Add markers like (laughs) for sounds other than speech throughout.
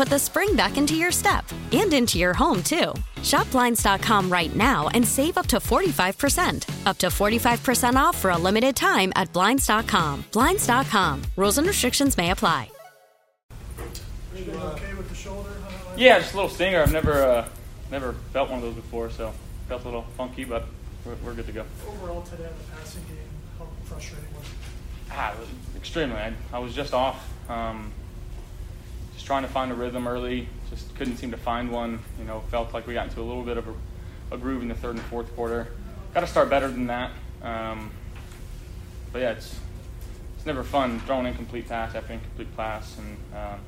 put the spring back into your step and into your home, too. Shop Blinds.com right now and save up to 45%. Up to 45% off for a limited time at Blinds.com. Blinds.com. Rules and restrictions may apply. Yeah, just a little stinger. I've never uh, never felt one of those before, so felt a little funky, but we're, we're good to go. Overall today in the passing game, how frustrating was it? Ah, it was extremely. I, I was just off. Um, just trying to find a rhythm early. Just couldn't seem to find one. You know, felt like we got into a little bit of a, a groove in the third and fourth quarter. Got to start better than that. Um, but yeah, it's it's never fun throwing incomplete pass after incomplete pass, and um,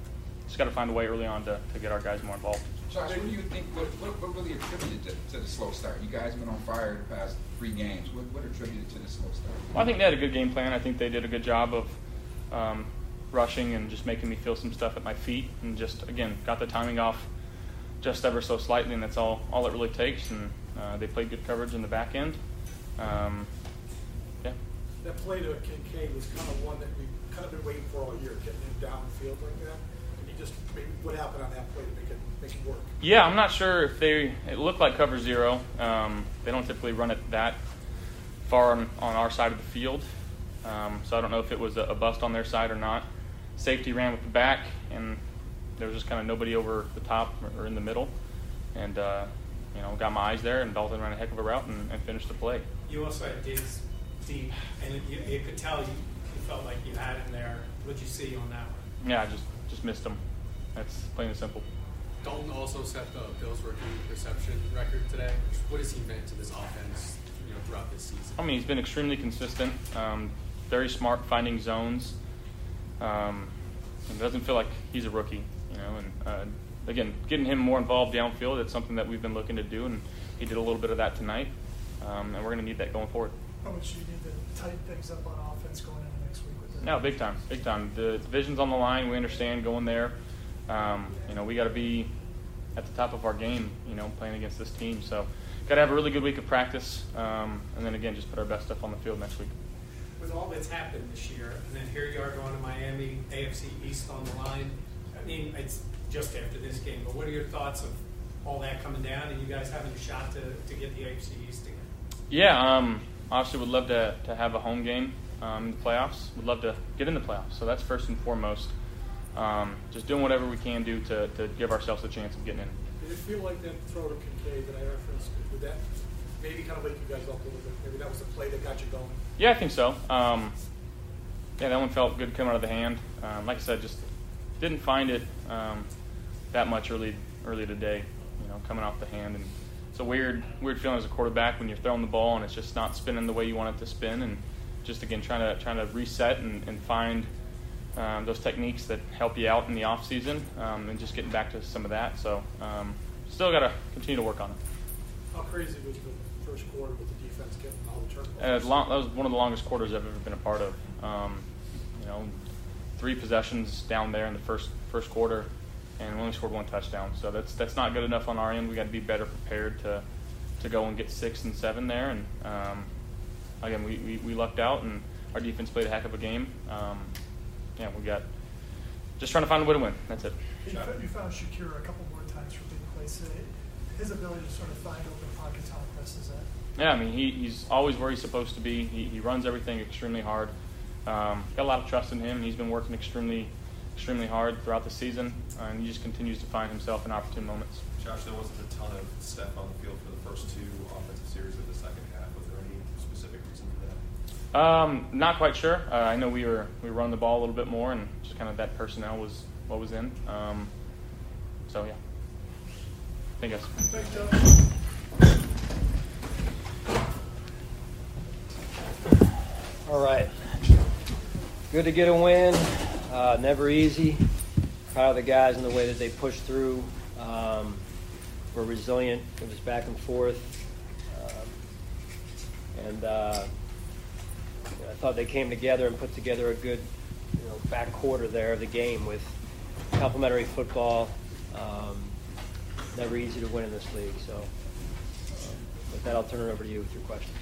just got to find a way early on to, to get our guys more involved. Josh, what do you think? What, what, what really attributed to, to the slow start? You guys have been on fire the past three games. What, what attributed to the slow start? Well, I think they had a good game plan. I think they did a good job of um, rushing and just making me feel some stuff at my feet, and just again got the timing off just ever so slightly, and that's all all it really takes. And uh, they played good coverage in the back end. Um, yeah. That play to Kincaid was kind of one that we kind of been waiting for all year, getting him downfield like that. And he just what happened on that play to make it make it work? Yeah, I'm not sure if they. It looked like cover zero. Um, they don't typically run it that far on, on our side of the field, um, so I don't know if it was a, a bust on their side or not. Safety ran with the back, and there was just kind of nobody over the top or, or in the middle, and uh, you know got my eyes there, and Dalton ran a heck of a route and, and finished the play. You also had Diggs deep, and you, you could tell you, you felt like you had him there. What'd you see on that one? Yeah, I just just missed him. That's plain and simple. Dalton also set the Bills rookie reception record today. What has he meant to this offense, you know, throughout this season? I mean, he's been extremely consistent, um, very smart finding zones. Um, it doesn't feel like he's a rookie, you know. And uh, again, getting him more involved downfield, it's something that we've been looking to do, and he did a little bit of that tonight. Um, and we're going to need that going forward. How much do you need to tighten things up on offense going into next week with? No, big time, big time. The division's on the line. We understand going there. Um, you know, we got to be at the top of our game. You know, playing against this team. So, got to have a really good week of practice, um, and then again, just put our best stuff on the field next week. With all that's happened this year, and then here you are going to Miami, AFC East on the line. I mean, it's just after this game, but what are your thoughts of all that coming down, and you guys having a shot to, to get the AFC East again? Yeah, um, obviously would love to, to have a home game um, in the playoffs. Would love to get in the playoffs. So that's first and foremost. Um, just doing whatever we can do to, to give ourselves a chance of getting in. Did it feel like that throw to Kincaid that I referenced? Would that maybe kind of wake you guys up a little bit? Maybe that was the play that got you going. Yeah, I think so. Um, yeah, that one felt good coming out of the hand. Um, like I said, just didn't find it um, that much early early today. You know, coming off the hand, and it's a weird weird feeling as a quarterback when you're throwing the ball and it's just not spinning the way you want it to spin, and just again trying to trying to reset and, and find um, those techniques that help you out in the off season, um, and just getting back to some of that. So, um, still got to continue to work on it. How crazy was the first quarter with the defense getting all the Uh, long, that was one of the longest quarters I've ever been a part of. Um, you know, three possessions down there in the first first quarter, and we only scored one touchdown. So that's that's not good enough on our end. We got to be better prepared to to go and get six and seven there. And um, again, we, we, we lucked out, and our defense played a heck of a game. Um, yeah, we got just trying to find a way to win. That's it. You found, you found Shakir a couple more times for big plays. His ability to sort of find open pockets, how impressive is that? Yeah, I mean, he, he's always where he's supposed to be. He, he runs everything extremely hard. Um, got a lot of trust in him. He's been working extremely, extremely hard throughout the season, uh, and he just continues to find himself in opportune moments. Josh, there wasn't a ton of Stef on the field for the first two offensive series of the second half. Was there any specific reason for that? Um, not quite sure. Uh, I know we were we run the ball a little bit more, and just kind of that personnel was what was in. Um, so yeah, thank you guys. All right. Good to get a win. Uh, never easy. Proud of the guys and the way that they pushed through. Um, were resilient. It was back and forth. Um, and uh, I thought they came together and put together a good you know, back quarter there of the game with complementary football. Um, never easy to win in this league. So um, with that, I'll turn it over to you with your questions.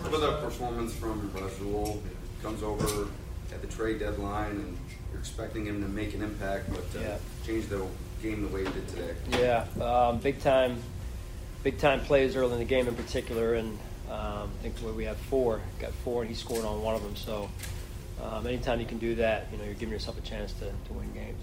What about the performance from Rasul? Comes over at the trade deadline, and you're expecting him to make an impact, but uh, Yeah. change the game the way he did today. Yeah, um, big time, big time plays early in the game in particular, and um, I think where we have four, got four, and he scored on one of them. So um, anytime you can do that, you know, you're giving yourself a chance to, to win games.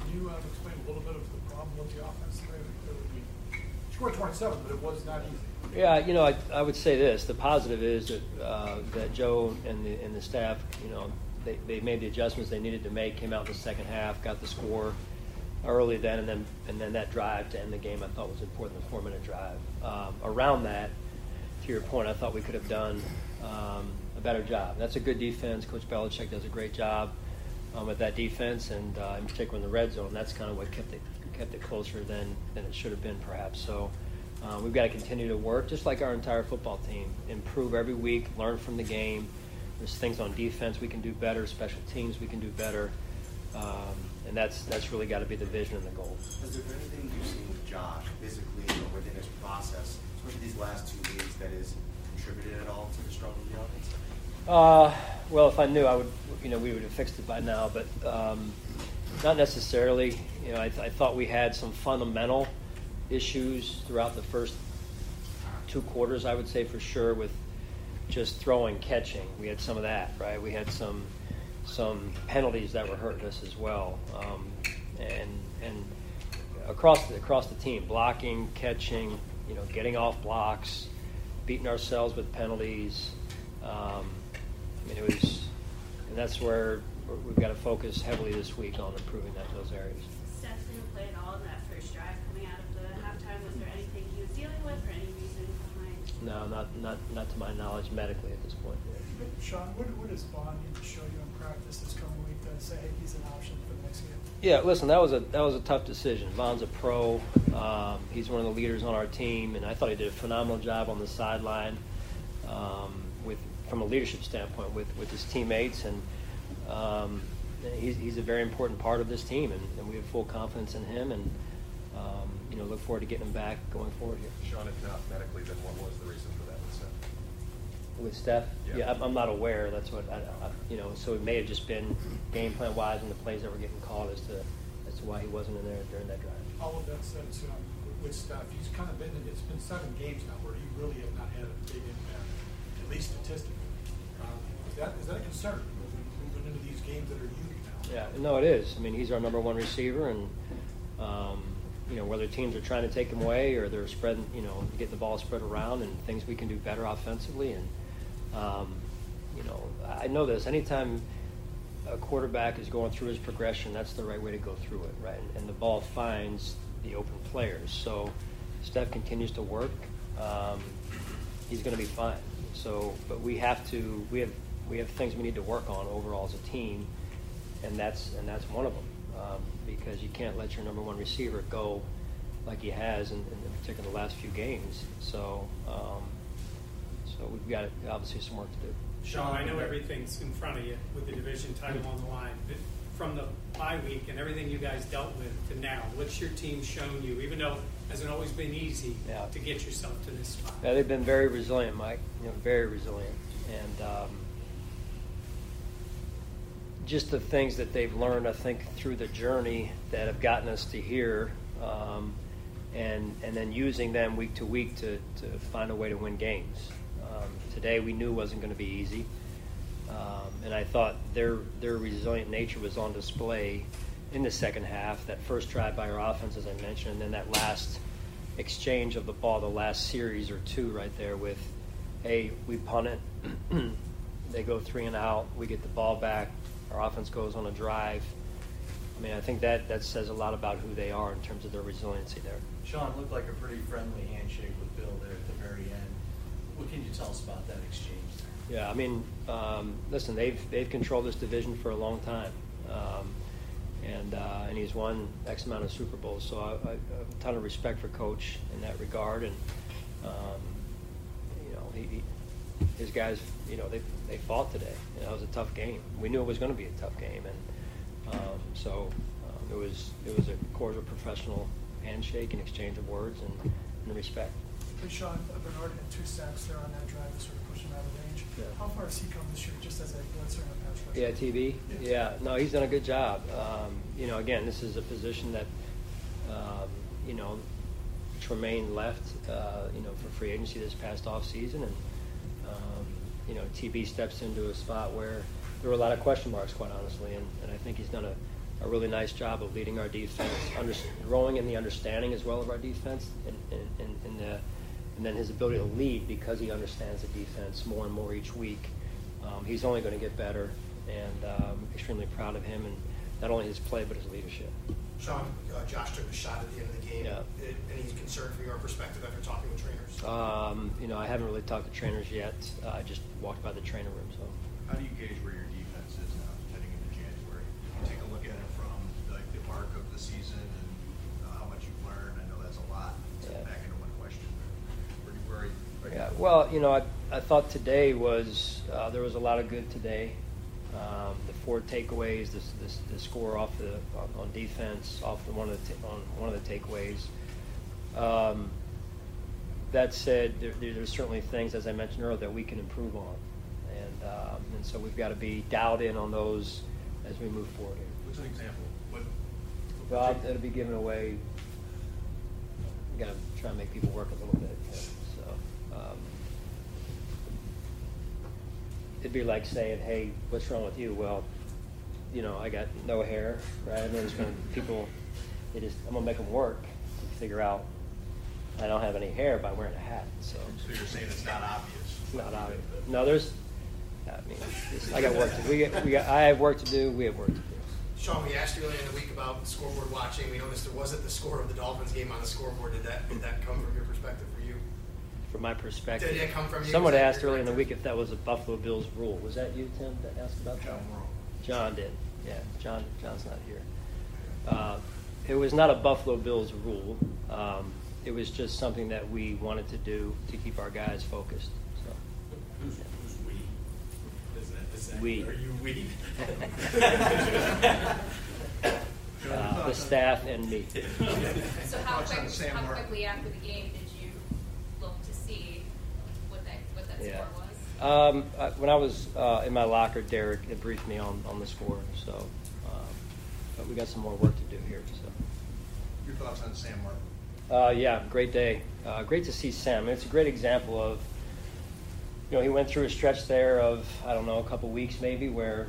Can you uh, explain a little bit of the offense? It be- Scored 27, but it was not easy. Yeah, you know, I, I would say this: the positive is that uh, that Joe and the and the staff, you know, they, they made the adjustments they needed to make. Came out in the second half, got the score early then, and then and then that drive to end the game I thought was important, the four minute drive. Um, around that, to your point, I thought we could have done um, a better job. That's a good defense. Coach Belichick does a great job um, with that defense, and uh, in particular in the red zone. That's kind of what kept it kept it closer than than it should have been, perhaps. So. Uh, we've got to continue to work, just like our entire football team. Improve every week, learn from the game. There's things on defense we can do better, special teams we can do better, um, and that's that's really got to be the vision and the goal. Has there been anything you've seen with Josh physically or within his process, especially these last two weeks, that has contributed at all to the struggle of the offense? Uh, well, if I knew, I would, you know, we would have fixed it by now, but um, not necessarily. You know, I, th- I thought we had some fundamental issues throughout the first two quarters. I would say for sure with just throwing, catching. We had some of that, right? We had some some penalties that were hurting us as well, um, and and across the, across the team, blocking, catching, you know, getting off blocks, beating ourselves with penalties. Um, I mean, it was, and that's where we've got to focus heavily this week on improving that those areas. Stef didn't play at all in that first drive coming out of the halftime. Was there anything he was dealing with or any reason behind? No, not not not to my knowledge medically at this point. But Sean, what, what does Von need to show you in practice this coming week to say, hey, he's an option for the next game? Yeah, listen, that was a that was a tough decision. Von's a pro. Um, he's one of the leaders on our team, and I thought he did a phenomenal job on the sideline um, with from a leadership standpoint with, with his teammates, and um, he's, he's a very important part of this team, and, and we have full confidence in him, and um, you know look forward to getting him back going forward here. Sean, if not medically, then what was the reason for that? Was that With Stef, Yeah. yeah, I'm, I'm not aware. That's what I, I, you know. So it may have just been game plan wise and the plays that were getting called as to as to why he wasn't in there during that drive. All of that said, so, um, with Stef, he's kind of been, in it's been seven games now where he really has not had a big impact, at least statistically. Um, Is that, is that a concern, moving, moving games that are huge now? Yeah, no, it is. I mean, he's our number one receiver, and um, you know whether teams are trying to take him away or they're spreading, you know, getting the ball spread around, and things we can do better offensively. And um, you know, I know this. Anytime a quarterback is going through his progression, that's the right way to go through it, right? And, the ball finds the open players. So Stef continues to work. Um, he's going to be fine. So, but we have to. We have we have things we need to work on overall as a team, and that's and that's one of them. Um, because you can't let your number one receiver go like he has in, in particular the last few games. So, um, so we've got obviously some work to do. Sean, I know everything's in front of you with the division title on the line, but from the bye week and everything you guys dealt with to now, what's your team shown you, even though it hasn't always been easy Yeah. to get yourself to this spot? Yeah, they've been very resilient, Mike. You know, very resilient. And um, just the things that they've learned, I think, through the journey that have gotten us to here, um, and and then using them week to week to, to find a way to win games. Um, today we knew wasn't going to be easy, um, and I thought their their resilient nature was on display in the second half. That first drive by our offense, as I mentioned, and then that last exchange of the ball, the last series or two right there with, hey, we punt it, (clears throat) they go three and out, we get the ball back, our offense goes on a drive. I mean, I think that, that says a lot about who they are in terms of their resiliency there. Sean looked like a pretty friendly handshake with Bill there at the very end. What can you tell us about that exchange there? Yeah, I mean, um, listen, they've they've controlled this division for a long time, um, and uh, and he's won X amount of Super Bowls. So I, I, I have a ton of respect for Coach in that regard, and um, you know, he, he, his guys, you know, they they fought today. You know, it was a tough game. We knew it was going to be a tough game, and um, so um, it was it was a cordial, professional handshake and exchange of words and, and respect. Hey, Sean, Bernard had two sacks there on that drive to sort of push him out of range. Yeah. How far has he come this year, just as a blitzer and a pass rusher? Yeah, TB. Yeah, no, he's done a good job. Um, you know, again, this is a position that, um, you know, Tremaine left, uh, you know, for free agency this past off season, and um, you know, TB steps into a spot where there were a lot of question marks, quite honestly, and, and I think he's done a, a really nice job of leading our defense, under, growing in the understanding as well of our defense, and, and, and, the and then his ability to lead because he understands the defense more and more each week. Um, he's only going to get better, and um, extremely proud of him and not only his play but his leadership. Sean, uh, Josh took a shot at the end of the game. Yeah. Uh, Any concern from your perspective after talking with trainers? Um, you know, I haven't really talked to trainers yet. Uh, I just walked by the trainer room, so. How do you gauge where your defense is now heading into January? You take a look at it from like the arc of the season and uh, how much you've learned. I know that's a lot. to Yeah. Back into one question. Where, do- where are you? Yeah, well, you know, I, I thought today was uh, there was a lot of good today. Um, the four takeaways, this, this, the score off the on, on defense, off the one of the on one of the takeaways. Um, that said, there, there's certainly things, as I mentioned earlier, that we can improve on, and um, and so we've got to be dialed in on those as we move forward. Here. What's an example? What? Well, it'll be given away. Got to try and make people work a little bit. yeah. So um, it'd be like saying, "Hey, what's wrong with you?" Well, you know, I got no hair, right? I mean, it's going to people. They just I'm gonna make them work to figure out I don't have any hair by wearing a hat. So So you're saying it's not obvious? it's not obvious. No, there's. I mean, I got work to. We got, we got. I have work to do. We have work to do. Sean, we asked you earlier in the week about scoreboard watching. We noticed there wasn't the score of the Dolphins game on the scoreboard. Did that did that come from your perspective for you? From my perspective, Did it come from you? someone asked your earlier in the week if that was a Buffalo Bills rule. Was that you, Tim, that asked about that? John Morrow. John did. Yeah, John. John's not here. Uh, it was not a Buffalo Bills rule. Um, it was just something that we wanted to do to keep our guys focused. So. Who's, who's we? Is that, is that, We. Are you we? (laughs) Uh, the staff and me. (laughs) So how Thoughts on quick, Sam how Martin? quickly after the game did you look to see what that, what that Yeah. Um, I, when I was uh, in my locker, Derek had briefed me on, on the score. So, um, but we got some more work to do here. So. Your thoughts on Sam Martin? Uh, yeah, great day. Uh, great to see Sam. It's a great example of, you know, he went through a stretch there of, I don't know, a couple weeks maybe where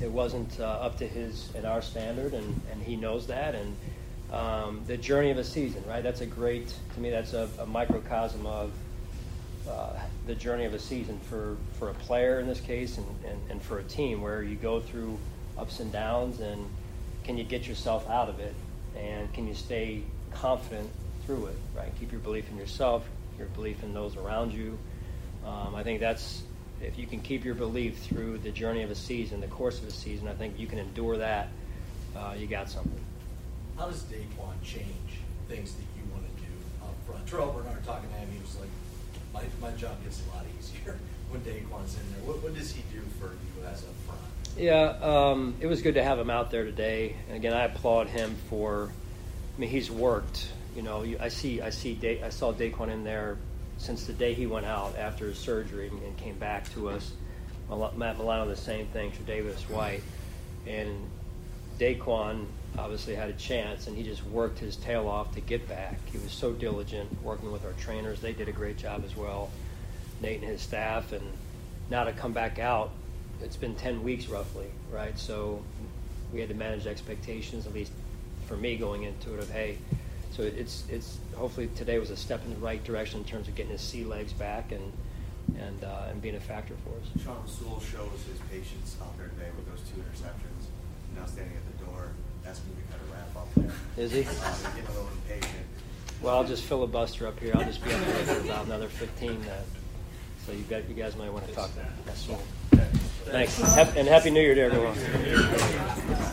it wasn't uh, up to his and our standard, and, and he knows that. And um, the journey of a season, right? That's a great, to me, that's a, a microcosm of uh, the journey of a season for, for a player in this case and, and, and for a team where you go through ups and downs and can you get yourself out of it and can you stay confident through it, right? Keep your belief in yourself, your belief in those around you. Um, I think that's, if you can keep your belief through the journey of a season, the course of a season, I think you can endure that, uh, you got something. How does Daquan change things that you want to do up front? Terrel Bernard talking to him, he was like, my, my job gets a lot easier (laughs) when Daquan's in there. What, what does he do for you as a front? Yeah, um, it was good to have him out there today. And again, I applaud him for. I mean, he's worked. You know, I see, I see, Da- I saw Daquan in there since the day he went out after his surgery and, and came back to us. Matt Milano the same thing, Tre'Davious White, and Daquan obviously had a chance, and he just worked his tail off to get back. He was so diligent working with our trainers; they did a great job as well. Nate and his staff, and now to come back out, it's been 10 weeks roughly, right? So we had to manage expectations, at least for me going into it, of hey, so it's it's hopefully today was a step in the right direction in terms of getting his sea legs back and and uh, and being a factor for us. Sean Sewell shows his patience out there today with those two interceptions. Now standing at the me to kind of wrap up there. Is he? Um, getting a little impatient. Well, I'll just filibuster up here. I'll just be up here for about another 15. minutes. so you got you guys might want to talk. That's Sewell. Thanks, and happy New Year to everyone.